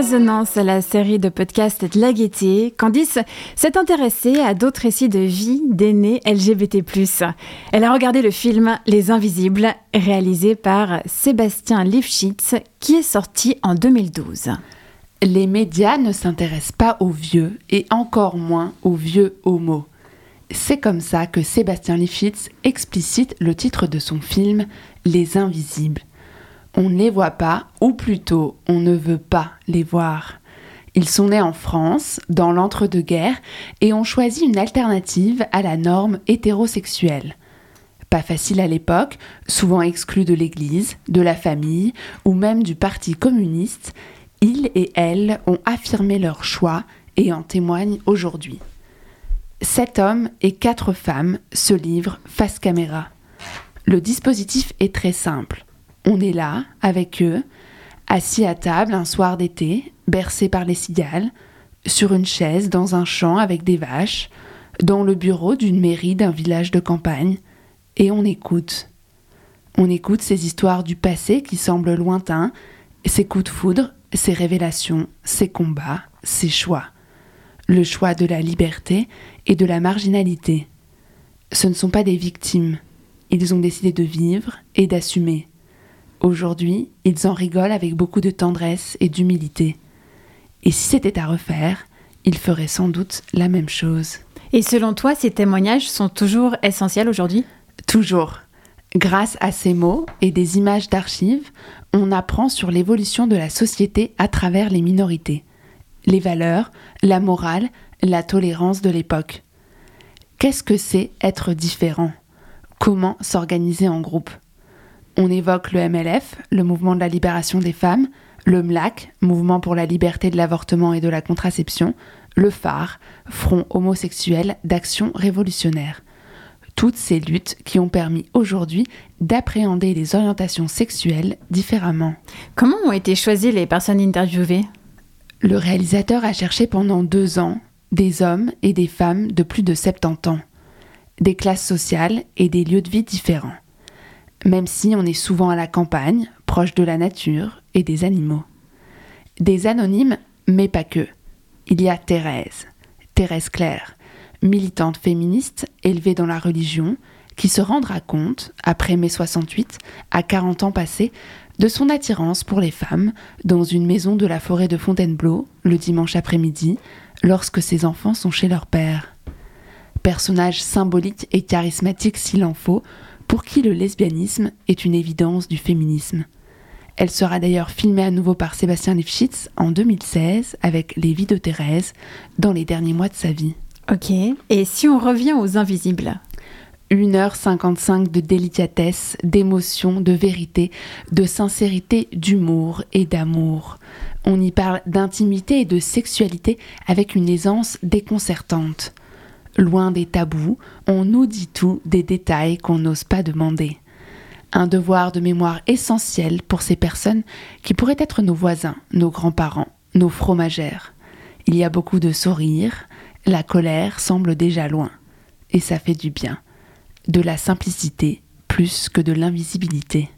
Résonance, la série de podcasts de la Gaîté, Candice s'est intéressée à d'autres récits de vie d'aînés LGBT+. Elle a regardé le film Les Invisibles, réalisé par Sébastien Lifshitz, qui est sorti en 2012. Les médias ne s'intéressent pas aux vieux et encore moins aux vieux homos. C'est comme ça que Sébastien Lifshitz explicite le titre de son film Les Invisibles. On ne les voit pas, ou plutôt on ne veut pas les voir. Ils sont nés en France, dans l'entre-deux-guerres, et ont choisi une alternative à la norme hétérosexuelle. Pas facile à l'époque, souvent exclus de l'Église, de la famille ou même du Parti communiste, ils et elles ont affirmé leur choix et en témoignent aujourd'hui. Sept hommes et quatre femmes se livrent face caméra. Le dispositif est très simple. On est là, avec eux, assis à table un soir d'été, bercés par les cigales, sur une chaise dans un champ avec des vaches, dans le bureau d'une mairie d'un village de campagne, et on écoute. On écoute ces histoires du passé qui semblent lointains, ces coups de foudre, ces révélations, ces combats, ces choix. Le choix de la liberté et de la marginalité. Ce ne sont pas des victimes. Ils ont décidé de vivre et d'assumer. Aujourd'hui, ils en rigolent avec beaucoup de tendresse et d'humilité. Et si c'était à refaire, ils feraient sans doute la même chose. Et selon toi, ces témoignages sont toujours essentiels aujourd'hui? Toujours. Grâce à ces mots et des images d'archives, on apprend sur l'évolution de la société à travers les minorités, les valeurs, la morale, la tolérance de l'époque. Qu'est-ce que c'est être différent? Comment s'organiser en groupe? On évoque le MLF, le mouvement de la libération des femmes, le MLAC, mouvement pour la liberté de l'avortement et de la contraception, le phare, front homosexuel d'action révolutionnaire. Toutes ces luttes qui ont permis aujourd'hui d'appréhender les orientations sexuelles différemment. Comment ont été choisies les personnes interviewées? Le réalisateur a cherché pendant deux ans des hommes et des femmes de plus de 70 ans, des classes sociales et des lieux de vie différents, même si on est souvent à la campagne, proche de la nature et des animaux. Des anonymes, mais pas que. Il y a Thérèse, Thérèse Claire, militante féministe élevée dans la religion, qui se rendra compte, après mai 68, à 40 ans passés, de son attirance pour les femmes dans une maison de la forêt de Fontainebleau le dimanche après-midi, lorsque ses enfants sont chez leur père. Personnage symbolique et charismatique s'il en faut, pour qui le lesbianisme est une évidence du féminisme. Elle sera d'ailleurs filmée à nouveau par Sébastien Lifshitz en 2016 avec Les vies de Thérèse dans les derniers mois de sa vie. Ok. Et si on revient aux invisibles? 1h55 de délicatesse, d'émotion, de vérité, de sincérité, d'humour et d'amour. On y parle d'intimité et de sexualité avec une aisance déconcertante. Loin des tabous, on nous dit tout des détails qu'on n'ose pas demander. Un devoir de mémoire essentiel pour ces personnes qui pourraient être nos voisins, nos grands-parents, nos fromagères. Il y a beaucoup de sourires, la colère semble déjà loin, et ça fait du bien. De la simplicité plus que de l'invisibilité.